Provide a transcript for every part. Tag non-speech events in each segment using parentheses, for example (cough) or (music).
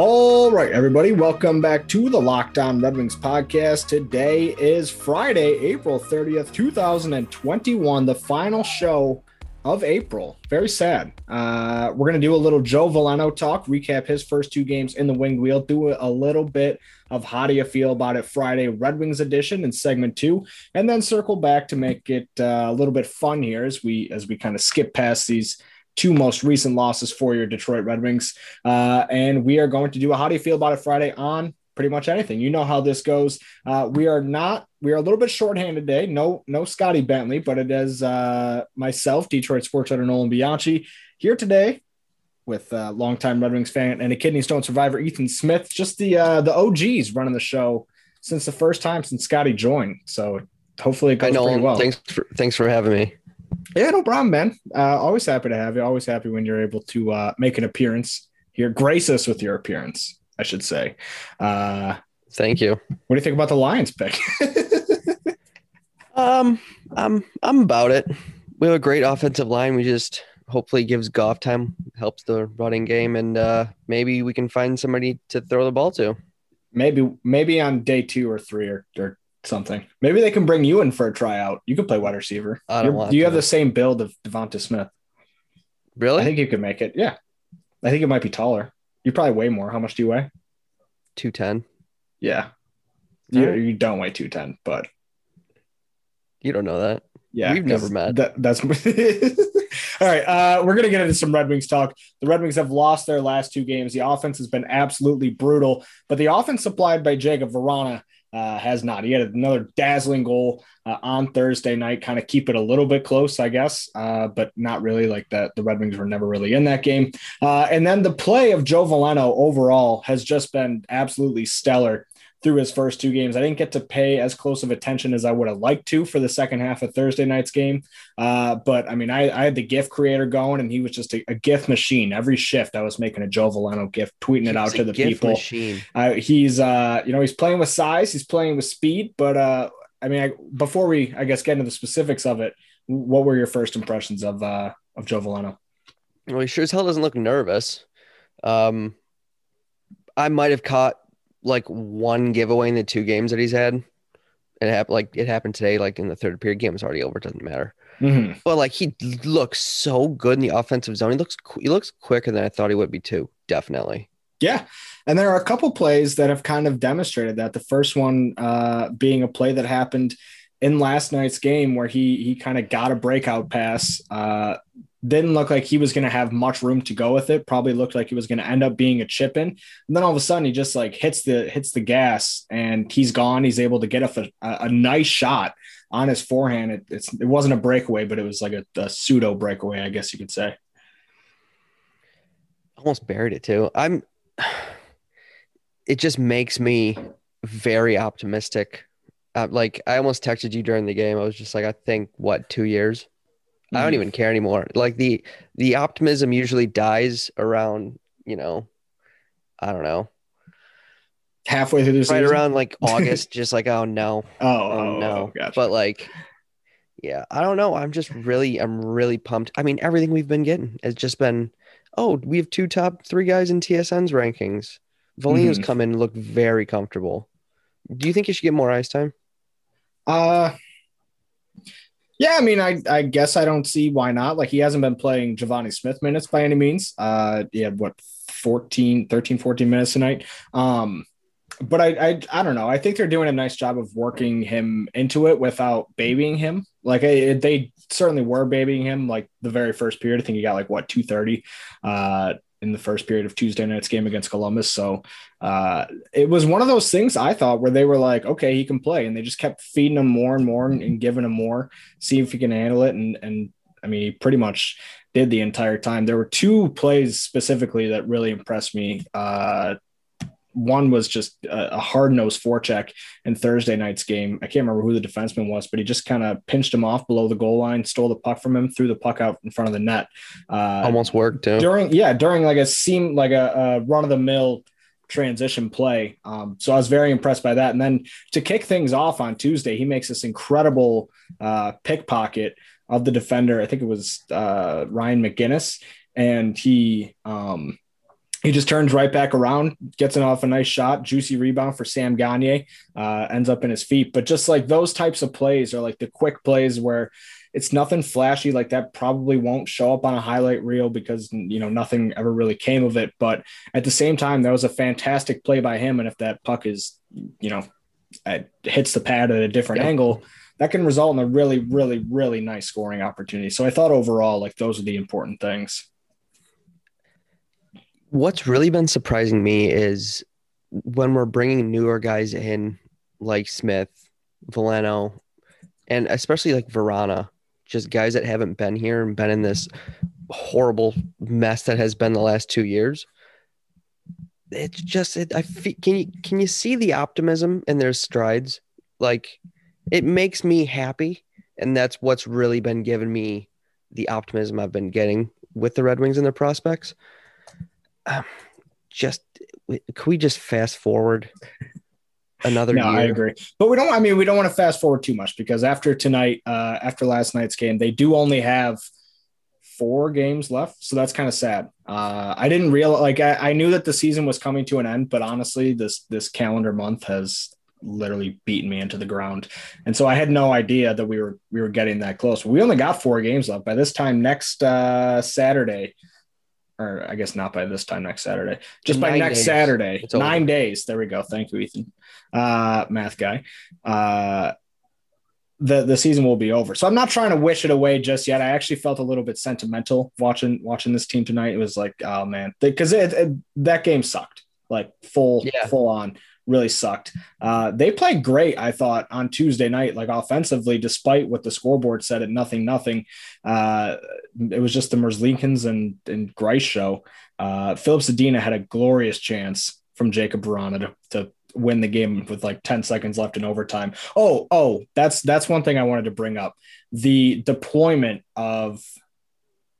All right, everybody, welcome back to the Locked On Red Wings podcast. Today is Friday, April 30th, 2021, the final show of April. Very sad. Uh, we're going to do a little Joe Veleno talk, recap his first two games in the winged wheel, do a little bit of how do you feel about it Friday Red Wings edition in segment two, and then circle back to make it uh, a little bit fun here as we as we kind of skip past these two most recent losses for your Detroit Red Wings. Uh, and we are going to do a how do you feel about it Friday on pretty much anything. You know how this goes. Uh, we are not, we are a little bit shorthanded today. No, no Scotty Bentley, but it is uh, myself, Detroit sports editor Nolan Bianchi, here today with uh, longtime Red Wings fan and a kidney stone survivor, Ethan Smith. Just the uh, the OGs running the show since the first time since Scotty joined. So hopefully it goes I know. pretty well. Thanks for thanks for having me. Yeah, no problem, man. Uh, always happy to have you. Always happy when you're able to uh, make an appearance here. Grace us with your appearance, I should say. Uh, Thank you. what do you think about the Lions pick? (laughs) Um, I'm I'm about it. We have a great offensive line. We just hopefully gives Goff time, helps the running game, and uh, maybe we can find somebody to throw the ball to. maybe, maybe on day two or three or, or something. Maybe they can bring you in for a tryout. You could play wide receiver. I don't You're- want you have the same build of DeVonta Smith. Really? I think you could make it. Yeah, I think it might be taller. You probably weigh more. How much do you weigh? two ten. Yeah, you, Alright. you don't weigh two ten, but You don't know that. Yeah, We've never met. That, that's (laughs) all right. Uh, we're gonna get into some Red Wings talk. The Red Wings have lost their last two games. The offense has been absolutely brutal, but the offense supplied by Jakub Vrana uh, has not. He had another dazzling goal uh, on Thursday night, kind of keep it a little bit close, I guess, uh, but not really. Like that, the Red Wings were never really in that game. Uh, and then the play of Joe Veleno overall has just been absolutely stellar through his first two games. I didn't get to pay as close of attention as I would have liked to for the second half of Thursday night's game. Uh, but I mean, I, I had the GIF creator going, and he was just a, a GIF machine. Every shift, I was making a Joe Veleno GIF, tweeting it out to the people. Uh, he's, uh, you know, he's playing with size, he's playing with speed. But uh, I mean, I, before we, I guess, get into the specifics of it, what were your first impressions of uh, of Joe Veleno? Well, he sure as hell doesn't look nervous. Um, I might have caught like one giveaway in the two games that he's had. It happened like it happened today, like in the third period. Game was already over. It doesn't matter. Mm-hmm. But like he looks so good in the offensive zone. He looks he looks quicker than I thought he would be too. Definitely. Yeah. And there are a couple plays that have kind of demonstrated that. The first one uh, being a play that happened in last night's game where he he kind of got a breakout pass. Uh, didn't look like he was going to have much room to go with it. Probably looked like he was going to end up being a chip in. And then all of a sudden he just like hits the hits the gas and he's gone. He's able to get a, a, a nice shot on his forehand. It, it's it wasn't a breakaway, but it was like a, a pseudo breakaway, I guess you could say. Almost buried it too. I'm. (sighs) It just makes me very optimistic. Uh, like I almost texted you during the game. I was just like, I think what two years. I don't Mhm. even care anymore. Like the the optimism usually dies around, you know, I don't know, Halfway through the right season. around like (laughs) August, just like oh no, oh, oh, oh, no. gotcha. But like, yeah, I don't know. I'm just really, I'm really pumped. I mean, everything we've been getting has just been, oh, we have two top three guys in TSN's rankings. Veleno's Mhm. come in and looked very comfortable. Do you think he should get more ice time? Uh yeah, I mean, I, I guess I don't see why not. Like, he hasn't been playing Givani Smith minutes by any means. Uh, he had what 14, 13, 14 minutes tonight. Um, but I, I, I don't know. I think they're doing a nice job of working him into it without babying him. Like, I, they certainly were babying him. Like the very first period, I think he got like what two thirty, uh, in the first period of Tuesday night's game against Columbus. So, uh, it was one of those things I thought where they were like, okay, he can play, and they just kept feeding him more and more and, giving him more, see if he can handle it. And and I mean, he pretty much did the entire time. There were two plays specifically that really impressed me. Uh, one was just a, a hard nosed forecheck in Thursday night's game. I can't remember who the defenseman was, but he just kind of pinched him off below the goal line, stole the puck from him, threw the puck out in front of the net. Uh, Almost worked too. During yeah, during like a seam like a, a run of the mill transition play. Um, so I was very impressed by that. And then to kick things off on Tuesday, he makes this incredible uh, pickpocket of the defender. I think it was uh, Ryan MacInnis, and he um, he just turns right back around, gets it off a nice shot, juicy rebound for Sam Gagner, uh, ends up in his feet. But just like those types of plays are like the quick plays where it's nothing flashy like that probably won't show up on a highlight reel because you know nothing ever really came of it but at the same time that was a fantastic play by him and if that puck is you know hits the pad at a different yeah. angle that can result in a really really really nice scoring opportunity so i thought overall like those are the important things what's really been surprising me is when we're bringing newer guys in like smith Veleno, and especially like Vrana, just guys that haven't been here and been in this horrible mess that has been the last two years. It's just it, I can you can you see the optimism in their strides? Like it makes me happy, and that's what's really been giving me the optimism I've been getting with the Red Wings and their prospects. Um, just could we just fast forward another no, year. I agree. But we don't I mean we don't want to fast forward too much because after tonight, uh after last night's game, they do only have four games left. So that's kind of sad. Uh I didn't realize like I, I knew that the season was coming to an end, but honestly, this this calendar month has literally beaten me into the ground. And so I had no idea that we were we were getting that close. We only got four games left. By this time next uh Saturday, or I guess not by this time next Saturday, just by next days. Saturday, it's nine over. days. There we go. Thank you, Ethan, uh, math guy. Uh, the the season will be over. So I'm not trying to wish it away just yet. I actually felt a little bit sentimental watching watching this team tonight. It was like, oh man, because it, it, that game sucked, like full yeah. full on really sucked. Uh, they played great, I thought, on Tuesday night, like offensively, despite what the scoreboard said at nothing, nothing. Uh, it was just the Merzlikins and, and Greiss show. Uh, Zadina had a glorious chance from Jakub Vrana to, to win the game with like 10 seconds left in overtime. Oh, oh, that's that's one thing I wanted to bring up. The deployment of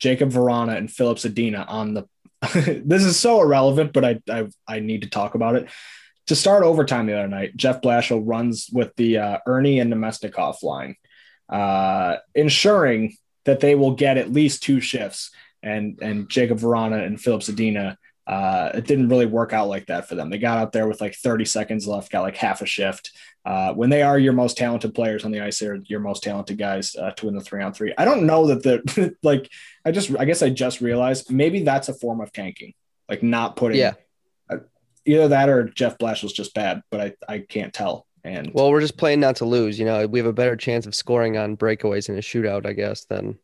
Jakub Vrana and Filip Zadina on the (laughs) this is so irrelevant, but I, I I need to talk about it to start overtime the other night, Jeff Blashill runs with the uh, Erne and Namestnikov line, uh, ensuring that they will get at least two shifts. And and Jakub Vrana and Filip Zadina, uh, it didn't really work out like that for them. They got out there with like 30 seconds left, got like half a shift. Uh, when they are your most talented players on the ice, they're your most talented guys uh, to win the three on three. I don't know that the (laughs) like. I just I guess I just realized maybe that's a form of tanking, like not putting yeah either that or Jeff Blash was just bad, but I, I can't tell. And well, we're just playing not to lose. You know, we have a better chance of scoring on breakaways in a shootout, I guess, than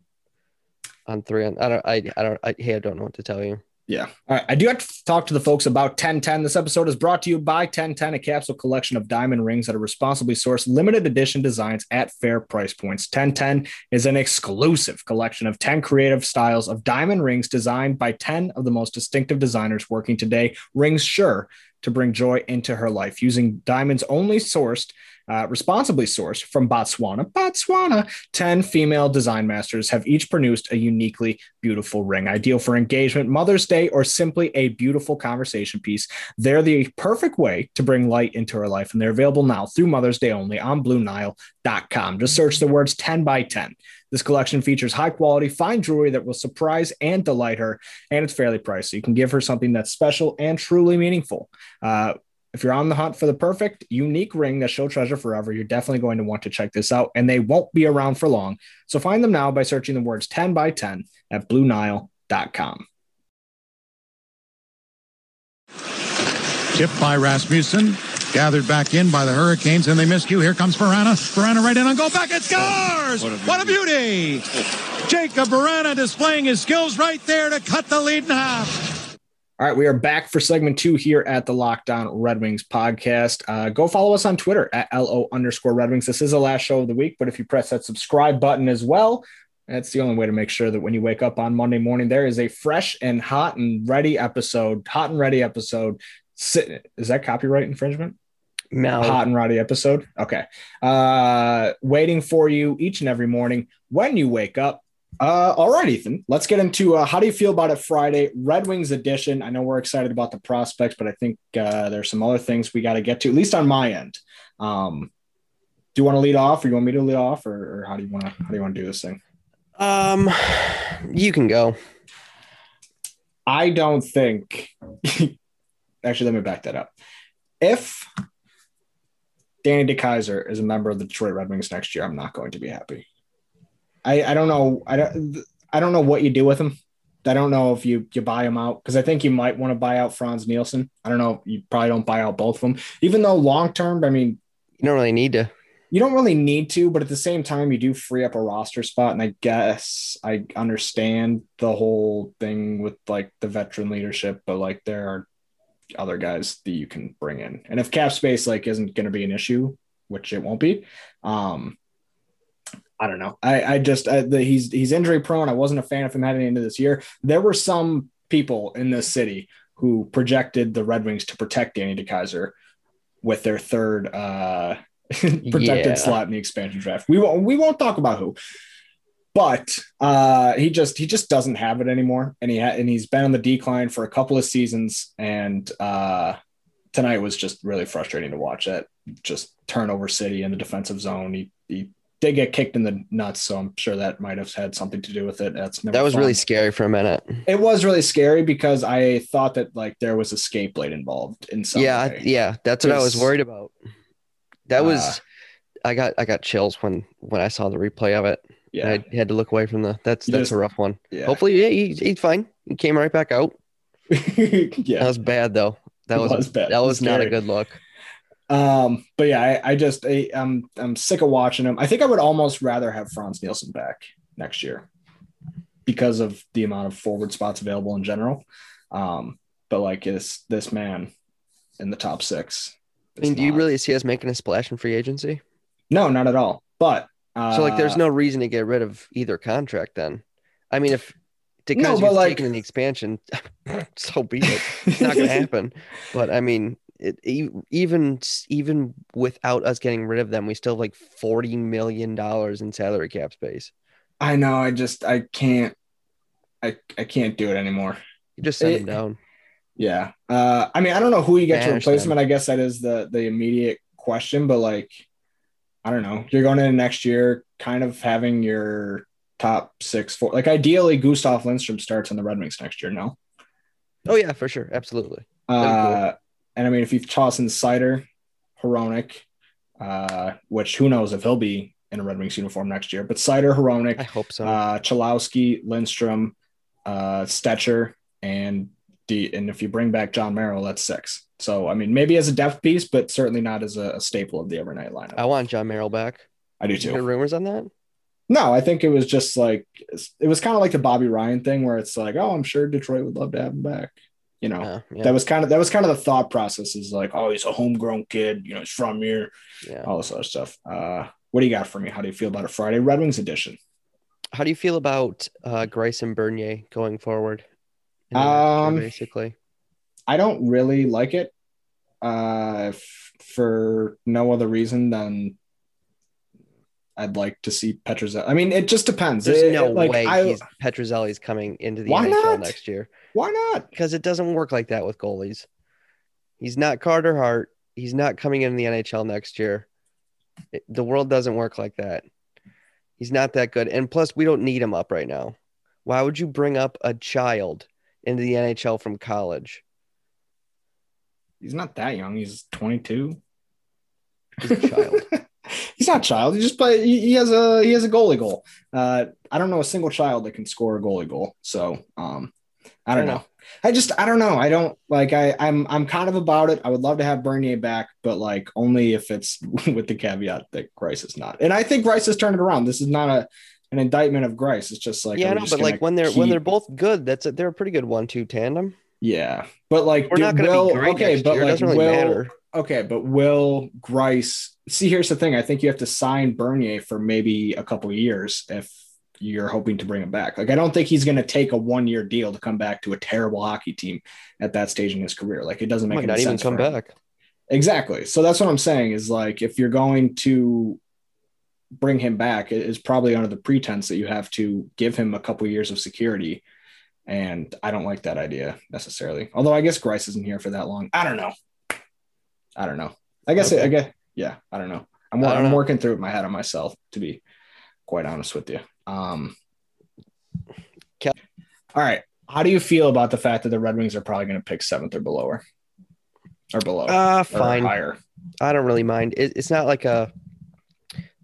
on three. On I don't. I I don't. I, hey, I don't know what to tell you. Yeah. All right. I do have to talk to the folks about 1010. This episode is brought to you by 1010, a capsule collection of diamond rings that are responsibly sourced, limited edition designs at fair price points. 1010 is an exclusive collection of 10 creative styles of diamond rings designed by 10 of the most distinctive designers working today. Rings sure to bring joy into her life using diamonds only sourced uh, responsibly sourced from Botswana. Botswana, 10 female design masters have each produced a uniquely beautiful ring, ideal for engagement, Mother's Day, or simply a beautiful conversation piece. They're the perfect way to bring light into her life, and they're available now through Mother's Day only on BlueNile.com. Just search the words 10 by 10. This collection features high quality, fine jewelry that will surprise and delight her, and it's fairly priced. So you can give her something that's special and truly meaningful. Uh, if you're on the hunt for the perfect, unique ring that she'll treasure forever, you're definitely going to want to check this out, and they won't be around for long. So find them now by searching the words 10 by 10 at BlueNile.com. Tipped by Rasmussen, gathered back in by the Hurricanes, and they missed you. Here comes Vrana. Vrana right in on goal, back it scores! What a, what a beauty! (laughs) Jakub Vrana displaying his skills right there to cut the lead in half. All right, we are back for segment two here at the Locked On Red Wings podcast. Uh, go follow us on Twitter at LO underscore Red Wings. This is the last show of the week, but if you press that subscribe button as well, That's the only way to make sure that when you wake up on Monday morning, there is a fresh and hot and ready episode, hot and ready episode. Is that copyright infringement? No. hot and ready episode. Okay. Uh waiting for you each and every morning when you wake up. Uh all right, Ethan. Let's get into uh how do you feel about it Friday? Red Wings edition. I know we're excited about the prospects, but I think uh there's some other things we got to get to, at least on my end. Um do you want to lead off or you want me to lead off or, or how do you want to how do you want to do this thing? Um, you can go. I don't think (laughs) actually let me back that up. If Danny DeKeyser is a member of the Detroit Red Wings next year, I'm not going to be happy. I, I don't know. I don't I don't know what you do with him. I don't know if you you buy him out because I think you might want to buy out Frans Nielsen. I don't know. You probably don't buy out both of them, even though long term. I mean, You don't really need to. you don't really need to, but at the same time, you do free up a roster spot. And I guess I understand the whole thing with like the veteran leadership, but like there are other guys that you can bring in. And if cap space like isn't going to be an issue, which it won't be, um, I don't know. I, I just I, the, he's he's injury prone. I wasn't a fan of him heading into this year. There were some people in this city who projected the Red Wings to protect Danny DeKeyser with their third uh, (laughs) protected Yeah. slot in the expansion draft. We won't we won't talk about who, but uh, he just he just doesn't have it anymore, and he ha- and he's been on the decline for a couple of seasons, and uh, tonight was just really frustrating to watch. That just turnover city in the defensive zone. He he did get kicked in the nuts, so I'm sure that might have had something to do with it. That's never That was fun. really scary for a minute. it was really scary because I thought that like there was a skate blade involved in some yeah, way. yeah, that's what I was worried about. That was uh, I got I got chills when when I saw the replay of it. yeah, I had to look away from the that's You that's just- a rough one. yeah. Hopefully, yeah, he, he's fine. He came right back out. (laughs) Yeah, that was bad though. That was, was bad. That was was not a good look. Um, but yeah, I, I just I, I'm I'm sick of watching him. I think I would almost rather have Frans Nielsen back next year because of the amount of forward spots available in general. Um, but like this this man in the top six. I mean, do you really see us making a splash in free agency? No, not at all. But uh, So like, there's no reason to get rid of either contract then. I mean, if No, because but, you've like- taken an expansion, (laughs) so be it. It's not going (laughs) to happen. But I mean, it, even even without us getting rid of them, we still have like forty million dollars in salary cap space. I know. I just I can't. I I can't do it anymore. You just send It- them down. Yeah. Uh, I mean, I don't know who you get to Banish replace him. And I guess that is the the immediate question. But like, I don't know. You're going into next year, kind of having your top six, four. Like, ideally, Gustav Lindstrom starts on the Red Wings next year. No. Oh yeah, for sure, absolutely. Uh, and I mean, if you toss in Seider, Hronek, uh, which who knows if he'll be in a Red Wings uniform next year, but Seider, Hronek, I hope so. uh, Cholowski, Lindstrom, uh, Stecher, and D. And if you bring back Jon Merrill, that's six. So I mean, maybe as a depth piece, but certainly not as a, a staple of the every night lineup. I want Jon Merrill back. I do too. rumors on that? No, I think it was just like it was kind of like the Bobby Ryan thing, where it's like, oh, I'm sure Detroit would love to have him back. You know, Uh, yeah, that was kind of that was kind of the thought process. Is like, oh, he's a homegrown kid. You know, he's from here. yeah. All this other stuff. Uh, what do you got for me? How do you feel about a Friday Red Wings edition? How do you feel about uh, Grayson Bernier going forward? in the next year, Um, basically, I don't really like it uh, f- for no other reason than I'd like to see Petruzzelli. I mean, it just depends. there's It- no like, way I- he's Petruzzelli's coming into the NHL not? next year why not? because it doesn't work like that with goalies. He's not Carter Hart. He's not coming in the NHL next year. It- the world doesn't work like that. He's not that good, and plus, we don't need him up right now. Why would you bring up a child into the NHL from college? He's not that young. He's 22. He's a child. (laughs) he's not a child. He just play. He, he has a he has a goalie goal. Uh, I don't know a single child that can score a goalie goal. So um, I don't I know. know. I just I don't know. I don't like. I I'm I'm kind of about it. I would love to have Bernier back, but like only if it's (laughs) with the caveat that Greiss is not. And I think Greiss has turned it around. This is not a an indictment of Greiss. It's just like yeah, are I we know, just but like when they're when they're both good, that's a, they're a pretty good one-two tandem. yeah. But like We're not going to be great okay, but year. Like really will matter. Okay, but will Greiss see? Here's the thing. I think you have to sign Bernier for maybe a couple of years if you're hoping to bring him back. Like I don't think he's going to take a one year deal to come back to a terrible hockey team at that stage in his career. Like it doesn't make Might any not even sense come back. Exactly. So that's what I'm saying is like if you're going to bring him back, it is probably under the pretense that you have to give him a couple years of security. And I don't like that idea necessarily. Although I guess Greiss isn't here for that long. I don't know. I don't know. I guess Okay. I guess yeah. I don't know. I'm, I don't I'm know. working through it in my head on myself to be quite honest with you. Um. Cal- All right. How do you feel about the fact that the Red Wings are probably going to pick seventh or below her? Or below? Ah, or fine. higher. I don't really mind. It, it's not like a.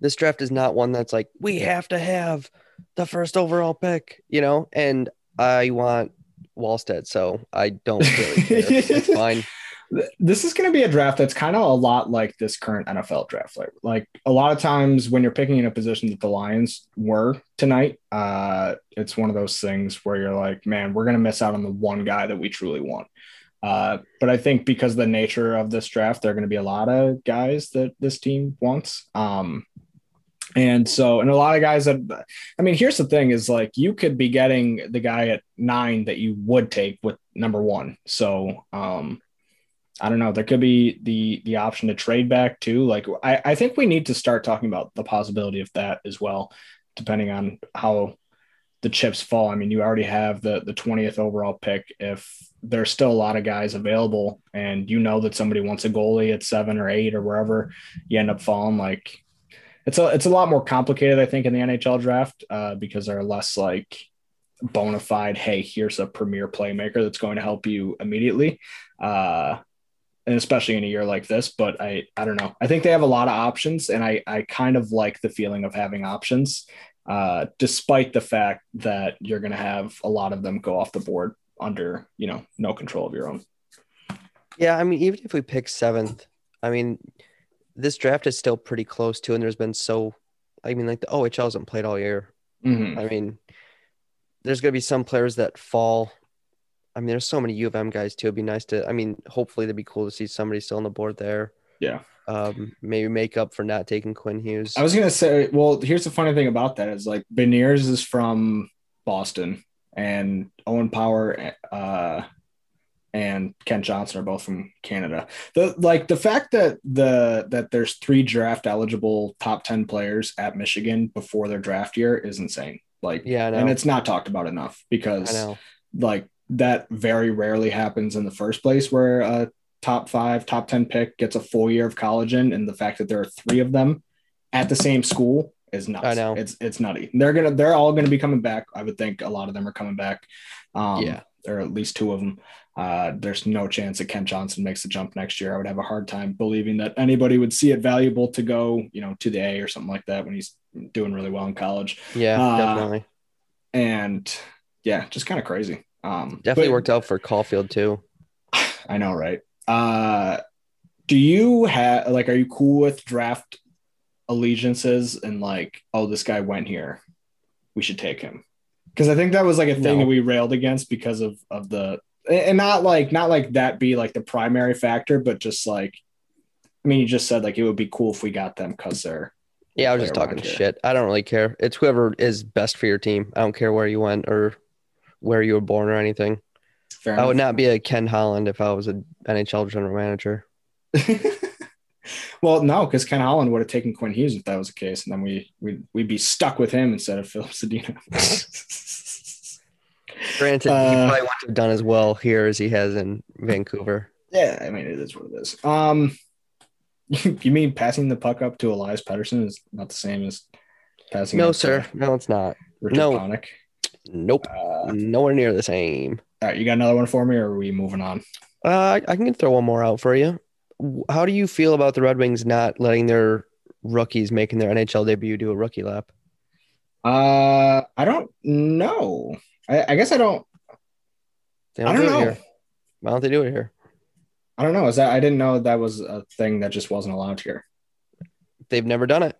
This draft is not one that's like we have to have the first overall pick, you know. And I want Wallstedt, so I don't really care. (laughs) it's fine. Th- This is going to be a draft that's kind of a lot like this current NFL draft. Like, like a lot of times when you're picking in a position that the Lions were tonight, uh, it's one of those things where you're like, man, we're going to miss out on the one guy that we truly want. Uh, but I think because the nature of this draft, there are going to be a lot of guys that this team wants. Um, and so, and a lot of guys that, I mean, here's the thing is like you could be getting the guy at nine that you would take with number one. So, um, I don't know. There could be the the option to trade back too. Like I, I think we need to start talking about the possibility of that as well, depending on how the chips fall. I mean, you already have the the 20th overall pick. If there's still a lot of guys available and you know that somebody wants a goalie at seven or eight or wherever you end up falling, like it's a it's a lot more complicated, I think, in the NHL draft, uh, because there are less like bona fide, hey, here's a premier playmaker that's going to help you immediately. Uh and especially in a year like this. But I, I don't know. I think they have a lot of options, and I, I kind of like the feeling of having options, uh, despite the fact that you're going to have a lot of them go off the board under, you know, no control of your own. Yeah, I mean, even if we pick seventh, I mean, this draft is still pretty close to, and there's been so, I mean, like the OHL hasn't played all year. Mhm. I mean, there's going to be some players that fall. I mean, there's so many U of M guys too. It'd be nice to, I mean, hopefully it'd be cool to see somebody still on the board there. Yeah. Um, maybe make up for not taking Quinn Hughes. I was gonna say, well, here's the funny thing about that is like Beniers is from Boston, and Owen Power, uh, and Kent Johnson are both from Canada. The like the fact that the that there's three draft eligible top ten players at Michigan before their draft year is insane. Like, Yeah, and it's not talked about enough I because know. like that very rarely happens in the first place where a top five, top 10 pick gets a full year of college in. And the fact that there are three of them at the same school is nuts. I know. It's it's nutty. They're gonna they're all gonna be coming back. I would think a lot of them are coming back. Um Yeah. or at least two of them. Uh, there's no chance that Kent Johnson makes the jump next year. I would have a hard time believing that anybody would see it valuable to go, you know, to the A or something like that when he's doing really well in college. Yeah, uh, definitely. And yeah, just kind of crazy. Um, Definitely but- worked out for Caufield too. (sighs) I know, right? Uh, do you have like, are you cool with draft allegiances and like, oh, this guy went here, we should take him? Because I think that was like a thing No. that we railed against because of of the and not like not like that be like the primary factor, but just like, I mean, you just said like it would be cool if we got them because they're Yeah, I was just talking shit. I don't really care. It's whoever is best for your team. I don't care where you went or where you were born or anything. fair I would not be a Ken Holland if I was an NHL general manager. (laughs) well, no, because Ken Holland would have taken Quinn Hughes if that was the case, and then we we'd, we'd be stuck with him instead of (laughs) Filip Zadina. (laughs) Granted, he Uh, probably wouldn't have done as well here as he has in Vancouver. yeah, I mean it is what it is. Um, you mean passing the puck up to Elias Pettersson is not the same as passing? No, sir. No, it's not. Richard No. Panik? Nope. Uh, Nowhere near the same. all right, you got another one for me, or are we moving on? Uh, I can throw one more out for you. How do you feel about the Red Wings not letting their rookies making their NHL debut do a rookie lap? Uh, I don't know. I, I guess I don't. They don't, don't do know. here. Why don't they do it here? I don't know. Is that I didn't know that was a thing that just wasn't allowed here. They've never done it.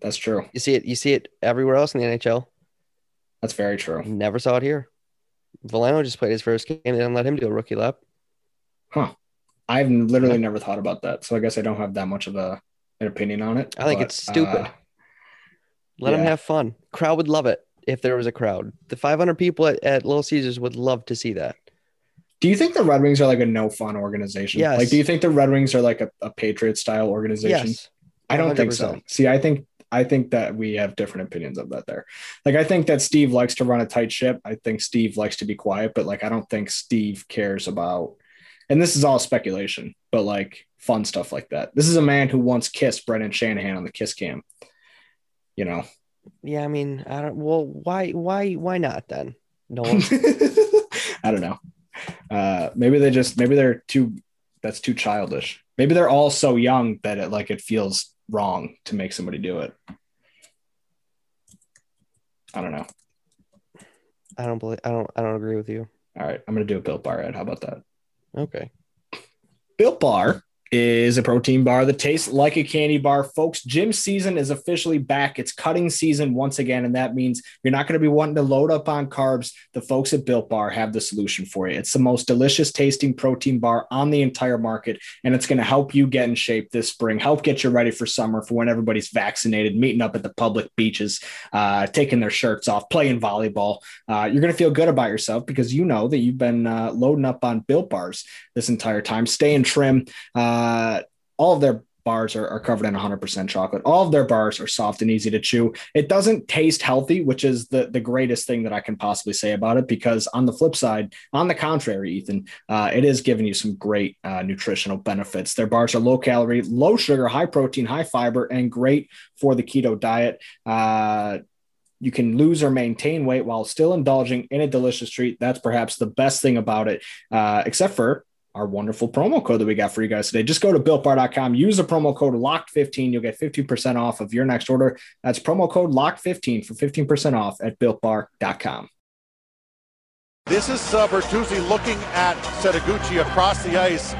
That's true. You see it. You see it everywhere else in the NHL. That's very true. Never saw it here. Veleno just played his first game. They didn't let him do a rookie lap. Huh. I've literally never thought about that. So I guess I don't have that much of a an opinion on it. I think but, it's stupid. uh, Let him Yeah. have fun. Crowd would love it. if there was a crowd. The 500 people at, at Little Caesars would love to see that. Do you think the Red Wings are like a no fun organization? Yes. Like, do you think the Red Wings are like a, a Patriot style organization? Yes. I don't think so. See, I think I think that we have different opinions of that there. Like I think that Steve likes to run a tight ship. I think Steve likes to be quiet, but like I don't think Steve cares about and this is all speculation, but like fun stuff like that. This is a man who once kissed Brendan Shanahan on the kiss cam. You know. Yeah, I mean, I don't. Well, why, why, why not then? No one. (laughs) (laughs) I don't know. Uh maybe they just maybe they're too that's too childish. Maybe they're all so young that it like it feels wrong to make somebody do it. I don't know. I don't believe. I don't. I don't agree with you. All right, I'm gonna do a Built Bar ad. How about that? Okay. Built Bar is a protein bar that tastes like a candy bar. Folks, gym season is officially back. It's cutting season once again, and that means you're not going to be wanting to load up on carbs. The folks at Built Bar have the solution for you. It's the most delicious tasting protein bar on the entire market, and it's going to help you get in shape this spring, help get you ready for summer for when everybody's vaccinated, meeting up at the public beaches, uh, taking their shirts off, playing volleyball. Uh, you're going to feel good about yourself because you know that you've been uh, loading up on Built Bars this entire time, staying trim. Uh, all of their bars are, are covered in 100% chocolate. All of their bars are soft and easy to chew. It doesn't taste healthy, which is the, the greatest thing that I can possibly say about it. Because on the flip side, on the contrary, Ethan, uh, it is giving you some great uh, nutritional benefits. Their bars are low calorie, low sugar, high protein, high fiber, and great for the keto diet. Uh, you can lose or maintain weight while still indulging in a delicious treat. That's perhaps the best thing about it, uh, except for our wonderful promo code that we got for you guys today. Just go to builtbar.com, use the promo code LOCKED15. You'll get 15% off of your next order. That's promo code LOCKED15 for 15% off at builtbar.com. This is uh, Bertuzzi looking at Setoguchi across the ice,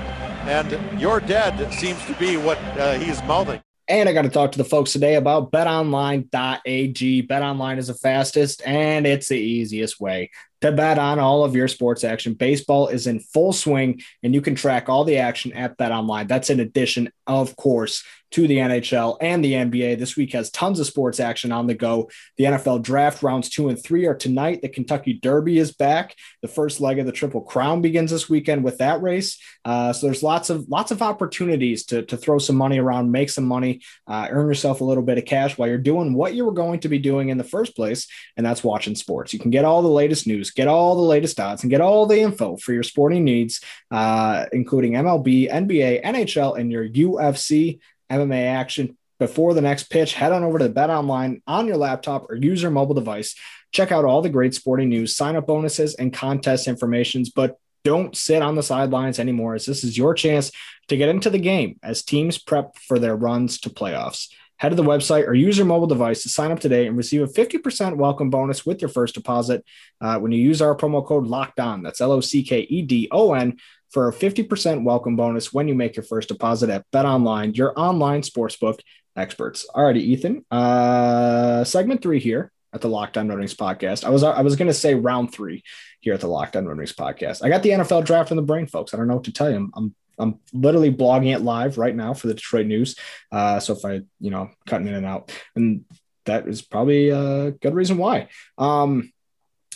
and you're dead seems to be what uh, he's mouthing. And I got to talk to the folks today about betonline.ag. BetOnline is the fastest and it's the easiest way to bet on all of your sports action. Baseball is in full swing and you can track all the action at BetOnline. That's in addition, of course, to the NHL and the NBA. This week has tons of sports action on the go. The NFL draft rounds two and three are tonight. The Kentucky Derby is back. The first leg of the Triple Crown begins this weekend with that race. Uh, so there's lots of lots of opportunities to, to throw some money around, make some money, uh, earn yourself a little bit of cash while you're doing what you were going to be doing in the first place, and that's watching sports. You can get all the latest news, get all the latest odds, and get all the info for your sporting needs, uh, including MLB, NBA, NHL, and your UFC MMA action before the next pitch, head on over to Bet Online on your laptop or use your mobile device. Check out all the great sporting news, sign up bonuses, and contest informations. But don't sit on the sidelines anymore, as this is your chance to get into the game as teams prep for their runs to playoffs. Head to the website or use your mobile device to sign up today and receive a 50% welcome bonus with your first deposit uh, when you use our promo code locked on. That's L O C K E D O N for a 50% welcome bonus when you make your first deposit at Bet Online, your online sportsbook experts. All righty, Ethan. Uh, segment three here at the On Red podcast. I was I was going to say round three here at the On Red podcast. I got the NFL draft in the brain, folks. I don't know what to tell you. I'm, I'm I'm literally blogging it live right now for the Detroit News. Uh, so if I, you know, cutting in and out, and that is probably a good reason why. Um,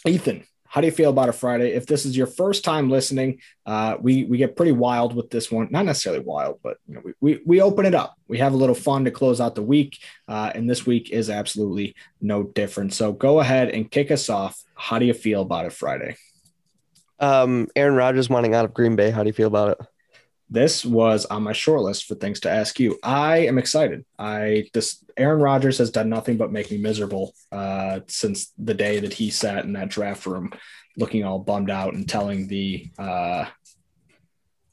Ethan, how do you feel about a Friday? If this is your first time listening, uh, we we get pretty wild with this one. Not necessarily wild, but you know, we, we we open it up. We have a little fun to close out the week, uh, and this week is absolutely no different. So go ahead and kick us off. How do you feel about it Friday? Um, Aaron Rodgers wanting out of Green Bay. How do you feel about it? This was on my short list for things to ask you. I am excited. I this Aaron Rodgers has done nothing but make me miserable uh, since the day that he sat in that draft room, looking all bummed out and telling the uh,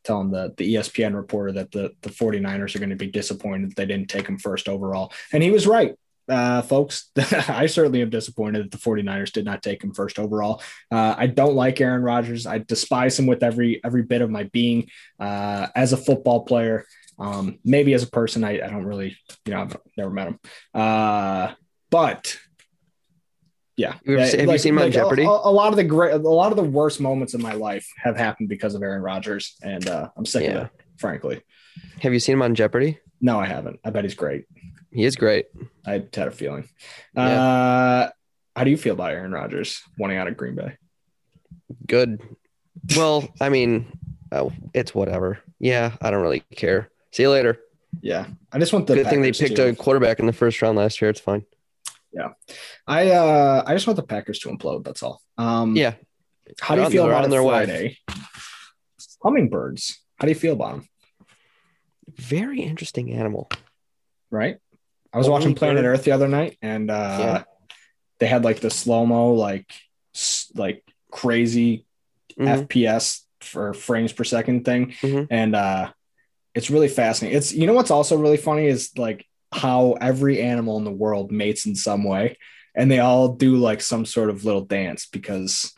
telling the the ESPN reporter that the the 49ers are going to be disappointed they didn't take him first overall, and he was right uh, folks. (laughs) I certainly am disappointed that the 49ers did not take him first overall. Uh, I don't like Aaron Rodgers. I despise him with every every bit of my being. Uh, as a football player, um, maybe as a person, I, I don't really, you know, I've never met him. Uh, but yeah, Have you- have you seen him on Jeopardy? A, a lot of the great, a lot of the worst moments in my life have happened because of Aaron Rodgers, and uh, I'm sick Yeah. of it, frankly. Have you seen him on Jeopardy? No, I haven't. I bet he's great. He is great. I had a feeling. Yeah. Uh, how do you feel about Aaron Rodgers wanting out of Green Bay? Good. Well, I mean, oh, it's whatever. Yeah, I don't really care. See you later. Yeah, I just want the Good thing they picked to- a quarterback in the first round last year. It's fine. Yeah, I uh I just want the Packers to implode. That's all. Um, Yeah. How do you feel about on their way. Friday? Hummingbirds. How do you feel about them? Very interesting animal. Right. I was watching Planet Hummingbird. Earth the other night, and uh, Yeah. they had like the slow mo, like like crazy Mhm. FPS for frames per second thing, Mhm. and uh, it's really fascinating. It's you know what's also really funny is like how every animal in the world mates in some way, and they all do like some sort of little dance because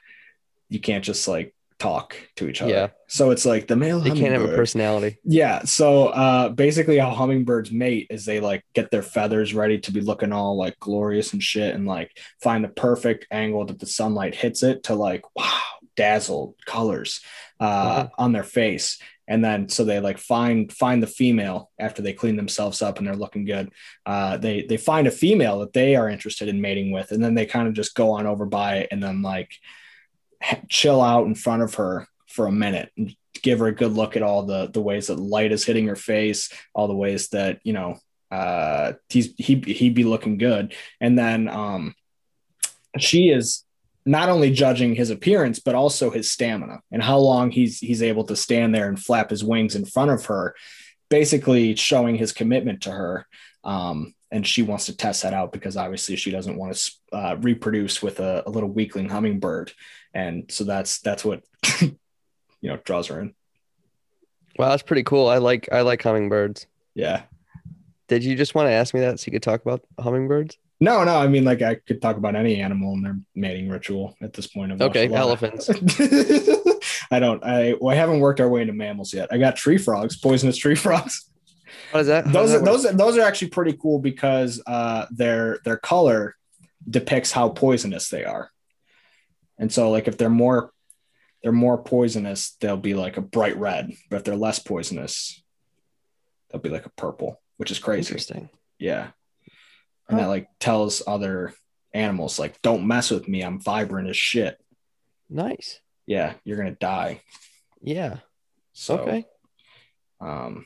you can't just like talk to each other. Yeah. So it's like the male They can't have a personality. yeah. So uh basically how hummingbirds mate is they like get their feathers ready to be looking all like glorious and shit and like find the perfect angle that the sunlight hits it to like wow, dazzle colors uh on their face. And then so they like find find the female after they clean themselves up and they're looking good. Uh they they find a female that they are interested in mating with and then they kind of just go on over by it and then like chill out in front of her for a minute and give her a good look at all the the ways that light is hitting her face, all the ways that you know uh he's he he'd be looking good, and then um she is not only judging his appearance but also his stamina and how long he's he's able to stand there and flap his wings in front of her, basically showing his commitment to her. Um, and she wants to test that out because obviously she doesn't want to uh, reproduce with a, a little weakling hummingbird, and so that's that's what (laughs) you know draws her in. Wow, that's pretty cool. I like I like hummingbirds. Yeah. Did you just want to ask me that so you could talk about hummingbirds? No, no. I mean, like I could talk about any animal and their mating ritual at this point. Okay, a lot of- elephants. (laughs) I don't. I well, I haven't worked our way into mammals yet. I got tree frogs, poisonous tree frogs. What is that? How Those does are those are, those are actually pretty cool because uh, their their color depicts how poisonous they are. And so, like, if they're more they're more poisonous, they'll be like a bright red. But if they're less poisonous, they'll be like a purple, which is crazy. Interesting. Yeah. And that like tells other animals like don't mess with me. I'm vibrant as shit. Nice. Yeah, you're gonna die. Yeah. So okay. um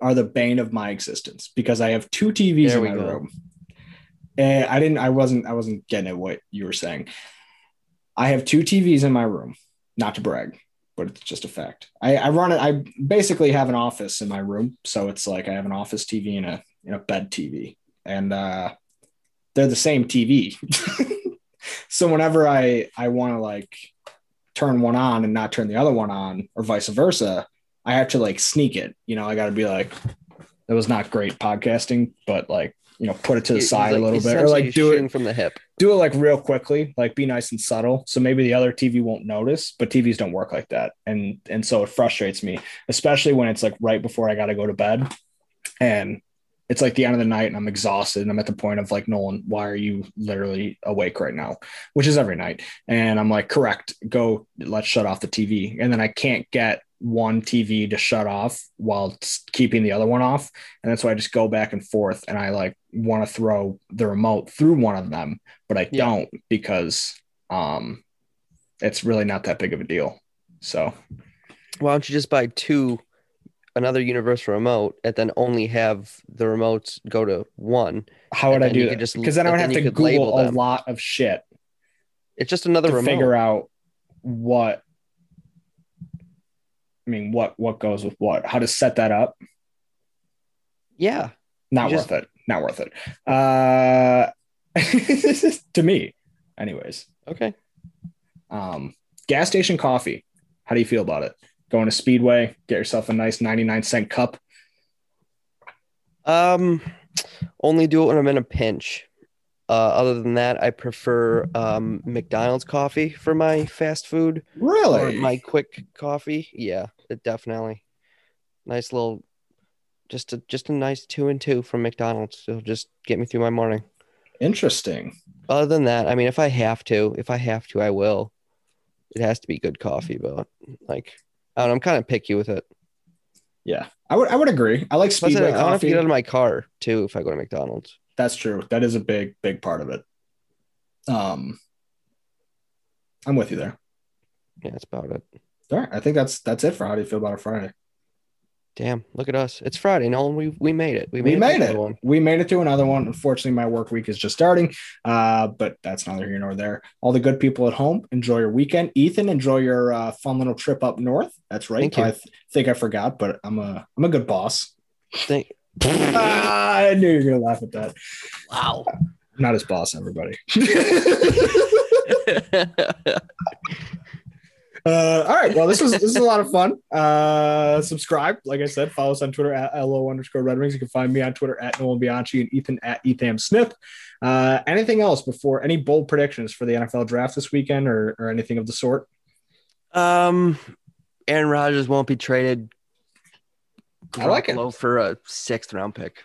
are the bane of my existence because I have two TVs There in my go. room. And I didn't I wasn't I wasn't getting at what you were saying. I have two TVs in my room, not to brag, but it's just a fact. I, I run it, I basically have an office in my room. So it's like I have an office TV and a and a bed TV. And uh they're the same TV. (laughs) so whenever I I want to like turn one on and not turn the other one on, or vice versa, I have to like sneak it. You know, I got to be like, that was not great podcasting, but like you know, put it to the he's side like a little bit, or essentially like do it from the hip. do it like real quickly, like be nice and subtle. So maybe the other TV won't notice, but TVs don't work like that. And and so it frustrates me, especially when it's like right before I gotta go to bed. And it's like the end of the night and I'm exhausted and I'm at the point of like, Nolan, why are you literally awake right now? Which is every night. And I'm like, correct, go, let's shut off the TV. And then I can't get one TV to shut off while keeping the other one off. And that's why I just go back and forth and I like want to throw the remote through one of them, but I Yeah. don't because um it's really not that big of a deal. So Why don't you just buy two, another universal remote, and then only have the remotes go to one? how would I do that? just- Because then I would have to Google a lot of shit It's just another to remote. figure out what I mean, what what goes with what? How to set that up? Yeah. Not worth just- it. Not worth it. Uh, (laughs) to me, anyways. Okay. Um, gas station coffee. How do you feel about it? Going to Speedway, get yourself a nice ninety-nine cent cup. Um, only do it when I'm in a pinch. Uh, other than that, I prefer um, McDonald's coffee for my fast food or Really? my quick coffee. Yeah, it definitely nice little, just a just a nice two and two from McDonald's. It'll just get me through my morning. Interesting. Other than that, I mean, if I have to, if I have to, I will. It has to be good coffee, but like, I don't know, I'm kind of picky with it. Yeah, I would I would agree. I like Plus, I Speedway don't have to get out of my car too if I go to McDonald's. That's true. That is a big big part of it. Um, I'm with you there. Yeah, that's about it. All right, I think that's that's it for how do you feel about a Friday? Damn, look at us. It's Friday, Nolan. We we made it. We We made, made it. We made it to another one. Unfortunately, my work week is just starting, uh, but that's neither here nor there. All the good people at home, enjoy your weekend. Ethan, enjoy your uh, fun little trip up north. That's right. Thank you. I th- think I forgot, but I'm a I'm a good boss. Thank. Ah, I knew you were gonna laugh at that. wow. I'm not his boss, everybody. (laughs) (laughs) Uh, all right. Well, this was this is a lot of fun. Uh, subscribe, like I said, follow us on Twitter at lo underscore Red Wings. You can find me on Twitter at Nolan Bianchi and Ethan at Ethan Smith. Uh, anything else before any bold predictions for the NFL draft this weekend or or anything of the sort? um, Aaron Rodgers won't be traded. I like it. Garoppolo for a sixth round pick.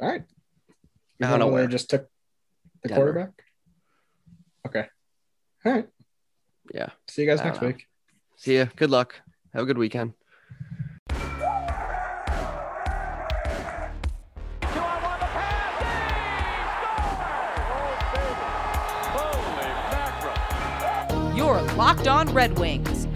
All right. You I don't know know where where. they just took the Denver. quarterback. Okay. All right. Yeah. See you guys I next know. week. See ya. Good luck. Have a good weekend. Your Locked On Red Wings,